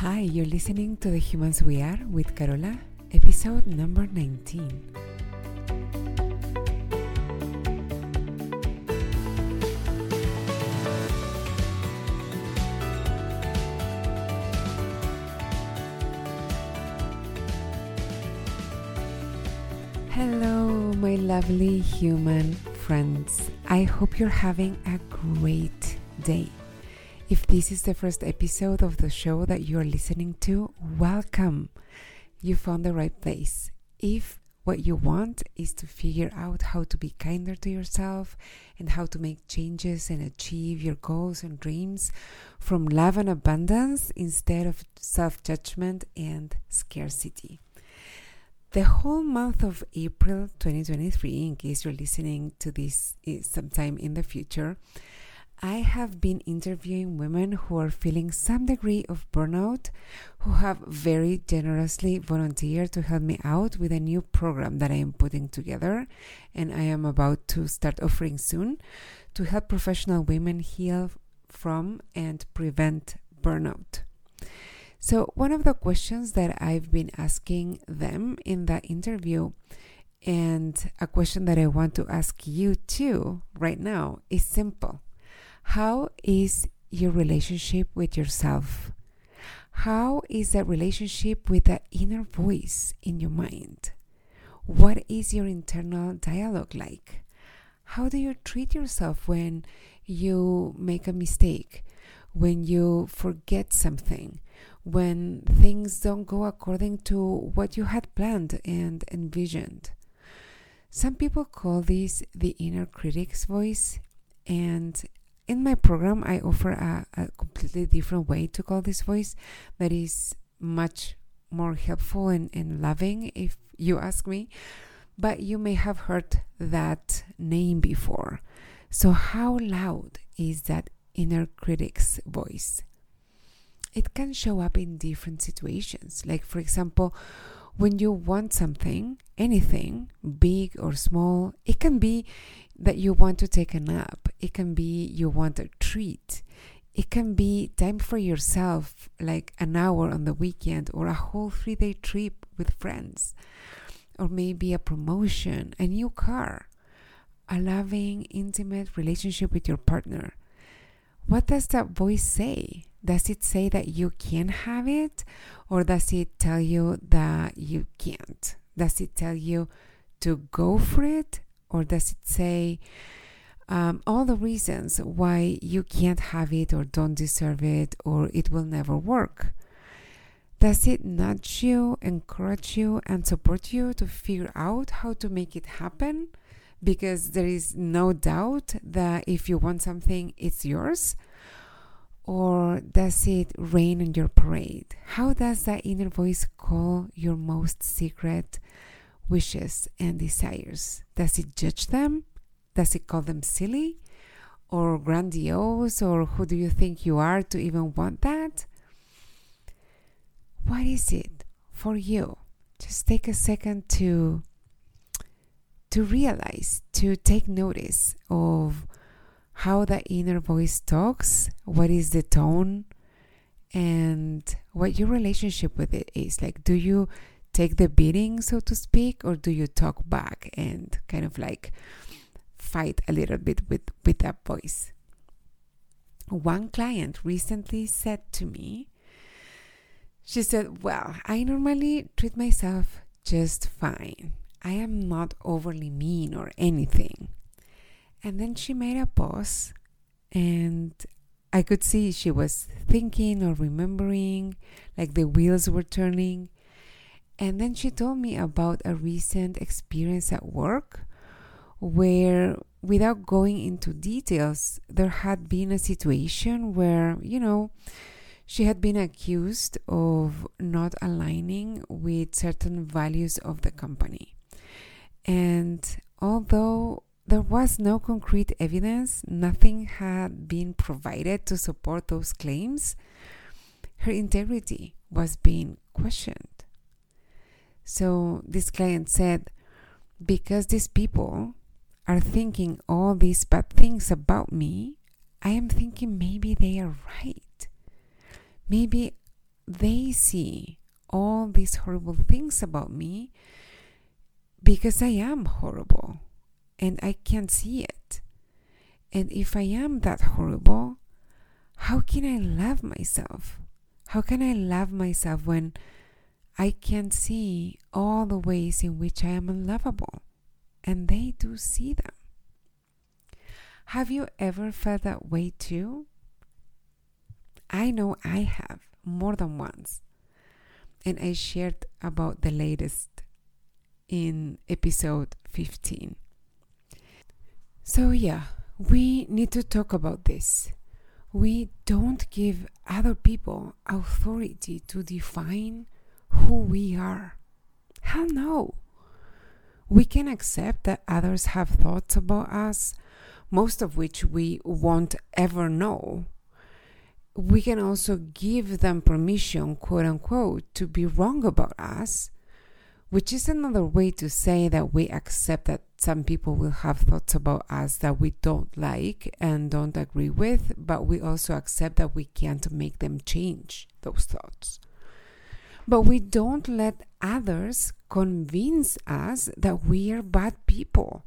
Hi, you're listening to The Humans We Are with Carola, episode number 19. Hello, my lovely human friends. I hope you're having a great day. If this is the first episode of the show that you are listening to, welcome. You found the right place. If what you want is to figure out how to be kinder to yourself and how to make changes and achieve your goals and dreams from love and abundance instead of self judgment and scarcity. The whole month of April 2023, in case you're listening to this eh, sometime in the future, I have been interviewing women who are feeling some degree of burnout, who have very generously volunteered to help me out with a new program that I am putting together and I am about to start offering soon to help professional women heal from and prevent burnout. So, one of the questions that I've been asking them in that interview, and a question that I want to ask you too right now, is simple how is your relationship with yourself? How is that relationship with that inner voice in your mind? What is your internal dialogue like? How do you treat yourself when you make a mistake, when you forget something, when things don't go according to what you had planned and envisioned? Some people call this the inner critic's voice, and in my program, I offer a, a completely different way to call this voice that is much more helpful and, and loving, if you ask me. But you may have heard that name before. So, how loud is that inner critic's voice? It can show up in different situations. Like, for example, when you want something, anything, big or small, it can be that you want to take a nap, it can be you want a treat, it can be time for yourself, like an hour on the weekend or a whole three day trip with friends, or maybe a promotion, a new car, a loving, intimate relationship with your partner. What does that voice say? Does it say that you can have it? Or does it tell you that you can't? Does it tell you to go for it? Or does it say um, all the reasons why you can't have it or don't deserve it or it will never work? Does it nudge you, encourage you, and support you to figure out how to make it happen? Because there is no doubt that if you want something, it's yours or does it rain on your parade? How does that inner voice call your most secret wishes and desires? Does it judge them? Does it call them silly or grandiose? Or who do you think you are to even want that? What is it for you? Just take a second to to realize, to take notice of how the inner voice talks, what is the tone, and what your relationship with it is. Like, do you take the beating, so to speak, or do you talk back and kind of like fight a little bit with, with that voice? One client recently said to me, she said, Well, I normally treat myself just fine. I am not overly mean or anything. And then she made a pause, and I could see she was thinking or remembering, like the wheels were turning. And then she told me about a recent experience at work where, without going into details, there had been a situation where, you know, she had been accused of not aligning with certain values of the company. And although there was no concrete evidence, nothing had been provided to support those claims. Her integrity was being questioned. So this client said, because these people are thinking all these bad things about me, I am thinking maybe they are right. Maybe they see all these horrible things about me because I am horrible and I can't see it. And if I am that horrible, how can I love myself? How can I love myself when I can't see all the ways in which I am unlovable? And they do see them. Have you ever felt that way too? I know I have more than once. And I shared about the latest in episode 15. So, yeah, we need to talk about this. We don't give other people authority to define who we are. Hell no. We can accept that others have thoughts about us, most of which we won't ever know. We can also give them permission, quote unquote, to be wrong about us which is another way to say that we accept that some people will have thoughts about us that we don't like and don't agree with, but we also accept that we can't make them change those thoughts. But we don't let others convince us that we are bad people.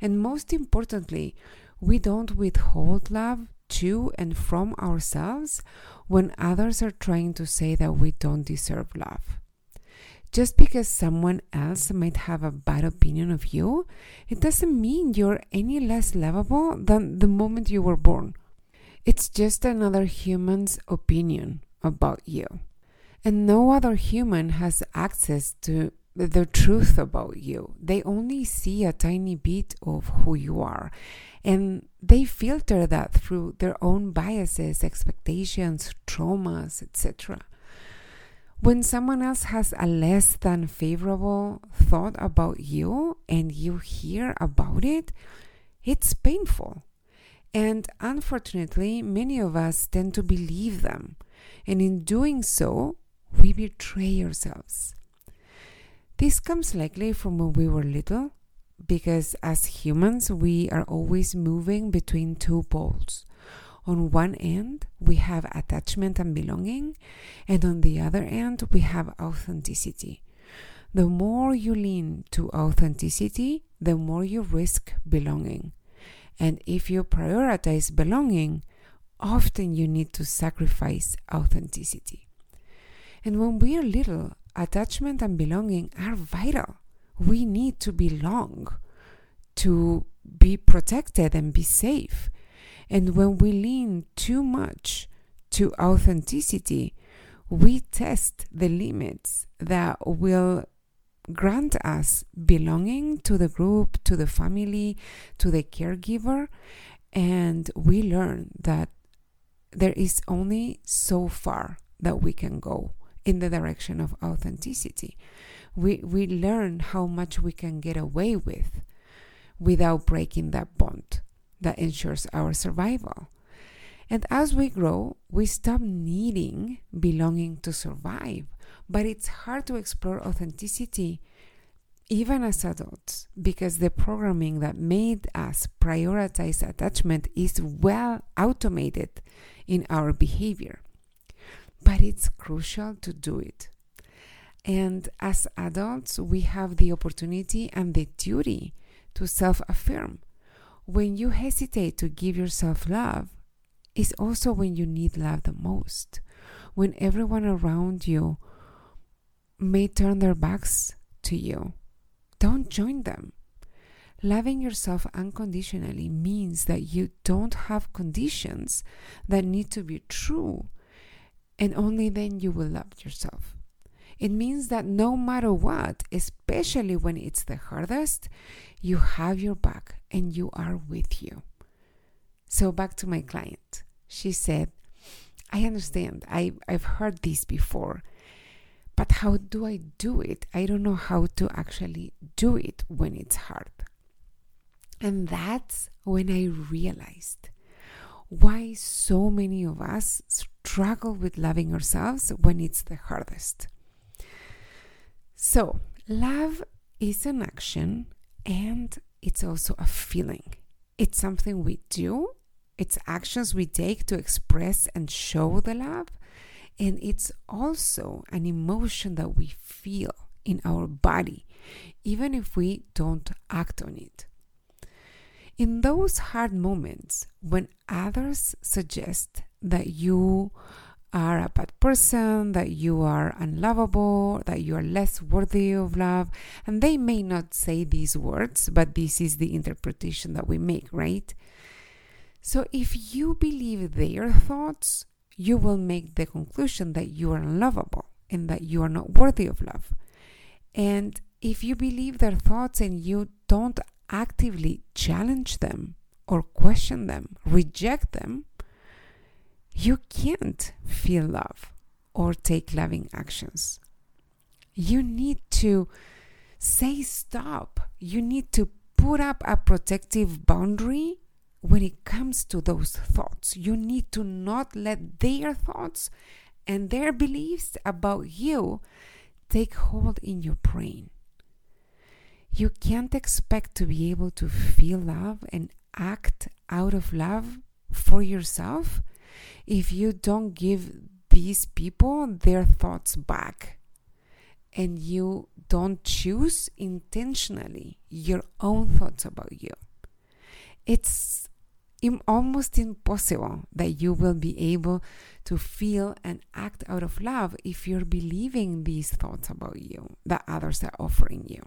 And most importantly, we don't withhold love to and from ourselves when others are trying to say that we don't deserve love. Just because someone else might have a bad opinion of you, it doesn't mean you're any less lovable than the moment you were born. It's just another human's opinion about you. And no other human has access to the truth about you. They only see a tiny bit of who you are. And they filter that through their own biases, expectations, traumas, etc. When someone else has a less than favorable thought about you and you hear about it, it's painful. And unfortunately, many of us tend to believe them. And in doing so, we betray ourselves. This comes likely from when we were little, because as humans, we are always moving between two poles on one end, we have attachment and belonging, and on the other end, we have authenticity. The more you lean to authenticity, the more you risk belonging. And if you prioritize belonging, often you need to sacrifice authenticity. And when we are little, attachment and belonging are vital. We need to belong to be protected and be safe. And when we lean too much to authenticity, we test the limits that will grant us belonging to the group, to the family, to the caregiver, and we learn that there is only so far that we can go in the direction of authenticity. We, we learn how much we can get away with without breaking that bond that ensures our survival. And as we grow, we stop needing belonging to survive. But it's hard to explore authenticity even as adults because the programming that made us prioritize attachment is well automated in our behavior. But it's crucial to do it. And as adults, we have the opportunity and the duty to self affirm when you hesitate to give yourself love, is also when you need love the most. When everyone around you may turn their backs to you, don't join them. Loving yourself unconditionally means that you don't have conditions that need to be true, and only then you will love yourself. It means that no matter what, especially when it's the hardest, you have your back and you are with you. So, back to my client. She said, I understand. I, I've heard this before. But how do I do it? I don't know how to actually do it when it's hard. And that's when I realized why so many of us struggle with loving ourselves when it's the hardest. So, love is an action and it's also a feeling. It's something we do, it's actions we take to express and show the love, And it's also an emotion that we feel in our body, even if we don't act on it. In those hard moments when others suggest that you are a bad person, that you are unlovable, that you are less worthy of love. And they may not say these words, but this is the interpretation that we make, right? So if you believe their thoughts, you will make the conclusion that you are unlovable and that you are not worthy of love. And if you believe their thoughts and you don't actively challenge them or question them, reject them, you can't feel love or take loving actions. You need to say stop. You need to put up a protective boundary when it comes to those thoughts. You need to not let their thoughts and their beliefs about you take hold in your brain. You can't expect to be able to feel love and act out of love for yourself if you don't give these people their thoughts back and you don't choose intentionally your own thoughts about you, it's almost impossible that you will be able to feel and act out of love if you're believing these thoughts about you that others are offering you.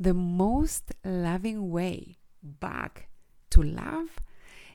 The most loving way back to love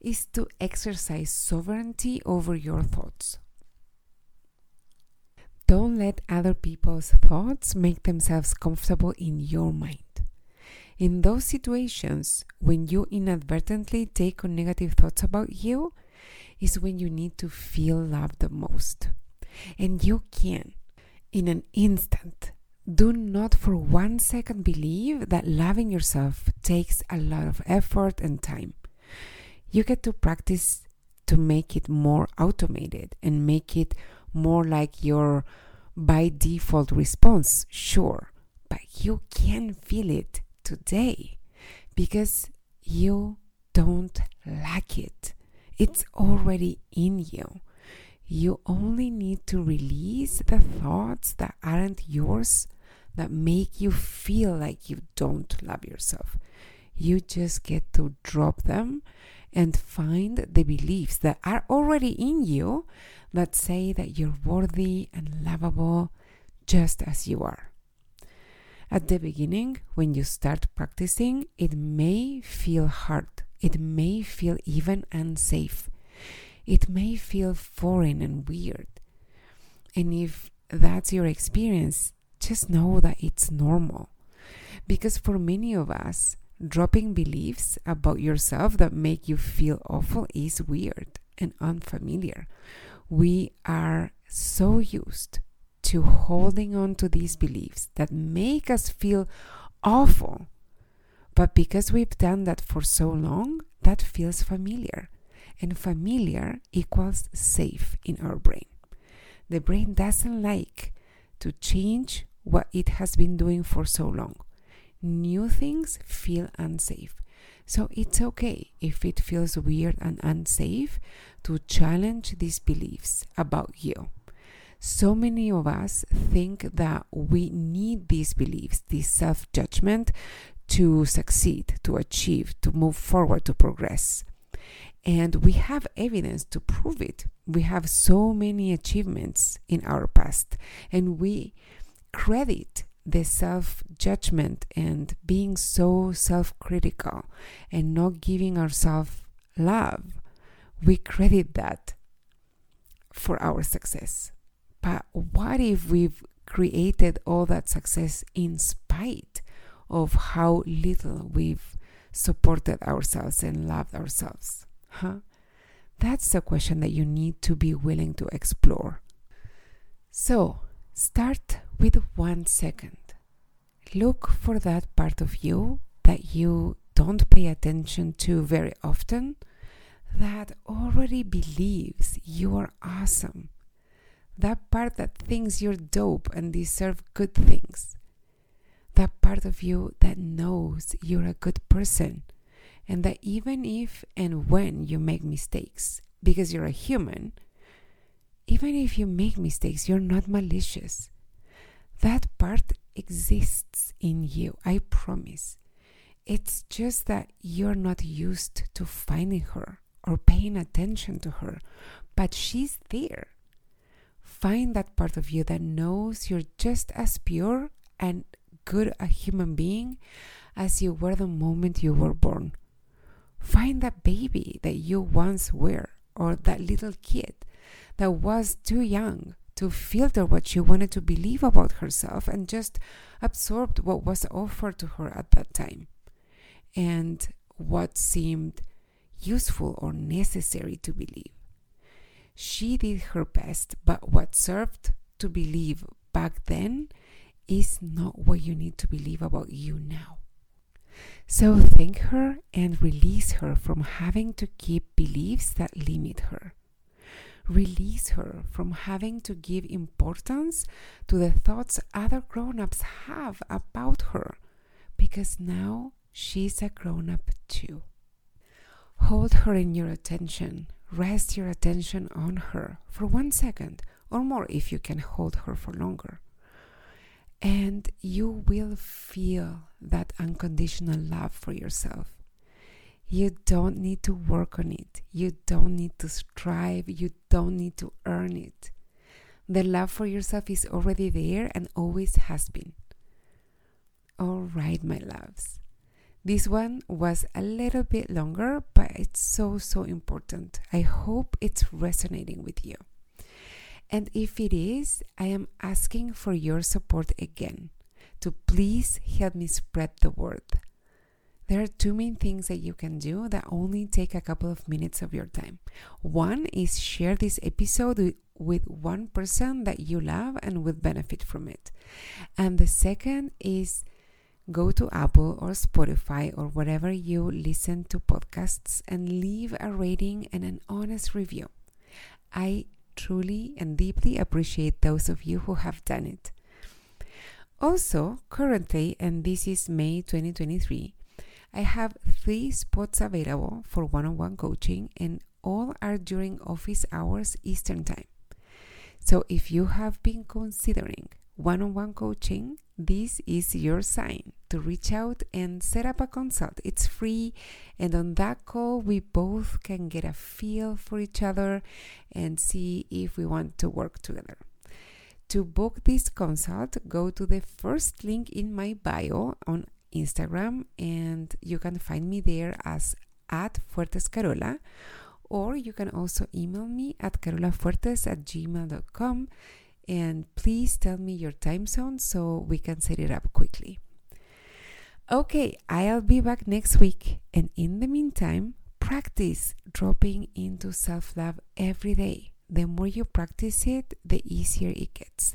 is to exercise sovereignty over your thoughts. Don't let other people's thoughts make themselves comfortable in your mind. In those situations, when you inadvertently take on negative thoughts about you, is when you need to feel loved the most. And you can, in an instant, do not for one second believe that loving yourself takes a lot of effort and time you get to practice to make it more automated and make it more like your by default response, sure, but you can feel it today because you don't lack it. It's already in you. You only need to release the thoughts that aren't yours that make you feel like you don't love yourself. You just get to drop them and find the beliefs that are already in you that say that you're worthy and lovable just as you are. At the beginning, when you start practicing, it may feel hard. It may feel even unsafe. It may feel foreign and weird. And if that's your experience, just know that it's normal. Because for many of us, Dropping beliefs about yourself that make you feel awful is weird and unfamiliar. We are so used to holding on to these beliefs that make us feel awful. But because we've done that for so long, that feels familiar. And familiar equals safe in our brain. The brain doesn't like to change what it has been doing for so long new things feel unsafe. So it's okay if it feels weird and unsafe to challenge these beliefs about you. So many of us think that we need these beliefs, this self judgment, to succeed, to achieve, to move forward, to progress. And we have evidence to prove it. We have so many achievements in our past, and we credit the self judgment and being so self critical and not giving ourselves love, we credit that for our success. But what if we've created all that success in spite of how little we've supported ourselves and loved ourselves? Huh? That's a question that you need to be willing to explore. So, start with one second. Look for that part of you that you don't pay attention to very often that already believes you are awesome. That part that thinks you're dope and deserve good things. That part of you that knows you're a good person and that even if and when you make mistakes, because you're a human, Even if you make mistakes, you're not malicious. That part exists in you, I promise. It's just that you're not used to finding her or paying attention to her, but she's there. Find that part of you that knows you're just as pure and good a human being as you were the moment you were born. Find that baby that you once were, or that little kid that was too young to filter what she wanted to believe about herself and just absorbed what was offered to her at that time and what seemed useful or necessary to believe. She did her best, but what served to believe back then is not what you need to believe about you now. So thank her and release her from having to keep beliefs that limit her. Release her from having to give importance to the thoughts other grown ups have about her because now she's a grown up too. Hold her in your attention. Rest your attention on her for one second or more if you can hold her for longer. And you will feel that unconditional love for yourself. You don't need to work on it. You don't need to strive. You don't need to earn it. The love for yourself is already there and always has been. All right, my loves. This one was a little bit longer, but it's so, so important. I hope it's resonating with you. And if it is, I am asking for your support again to please help me spread the word. There are two main things that you can do that only take a couple of minutes of your time. One is share this episode with one person that you love and will benefit from it. And the second is go to Apple or Spotify or wherever you listen to podcasts and leave a rating and an honest review. I truly and deeply appreciate those of you who have done it. Also, currently, and this is May 2023, I have three spots available for one on one coaching, and all are during office hours Eastern Time. So, if you have been considering one on one coaching, this is your sign to reach out and set up a consult. It's free, and on that call, we both can get a feel for each other and see if we want to work together. To book this consult, go to the first link in my bio on Instagram, and you can find me there as at Fuertes Carola, or you can also email me at carolafuertes at gmail.com and please tell me your time zone so we can set it up quickly. Okay, I'll be back next week, and in the meantime, practice dropping into self love every day. The more you practice it, the easier it gets.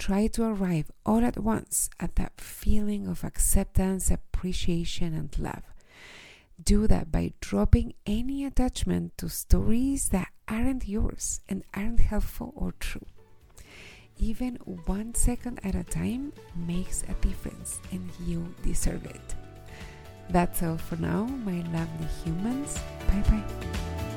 Try to arrive all at once at that feeling of acceptance, appreciation, and love. Do that by dropping any attachment to stories that aren't yours and aren't helpful or true even one second at a time makes a difference and you deserve it. That's all for now, my lovely humans. Bye bye.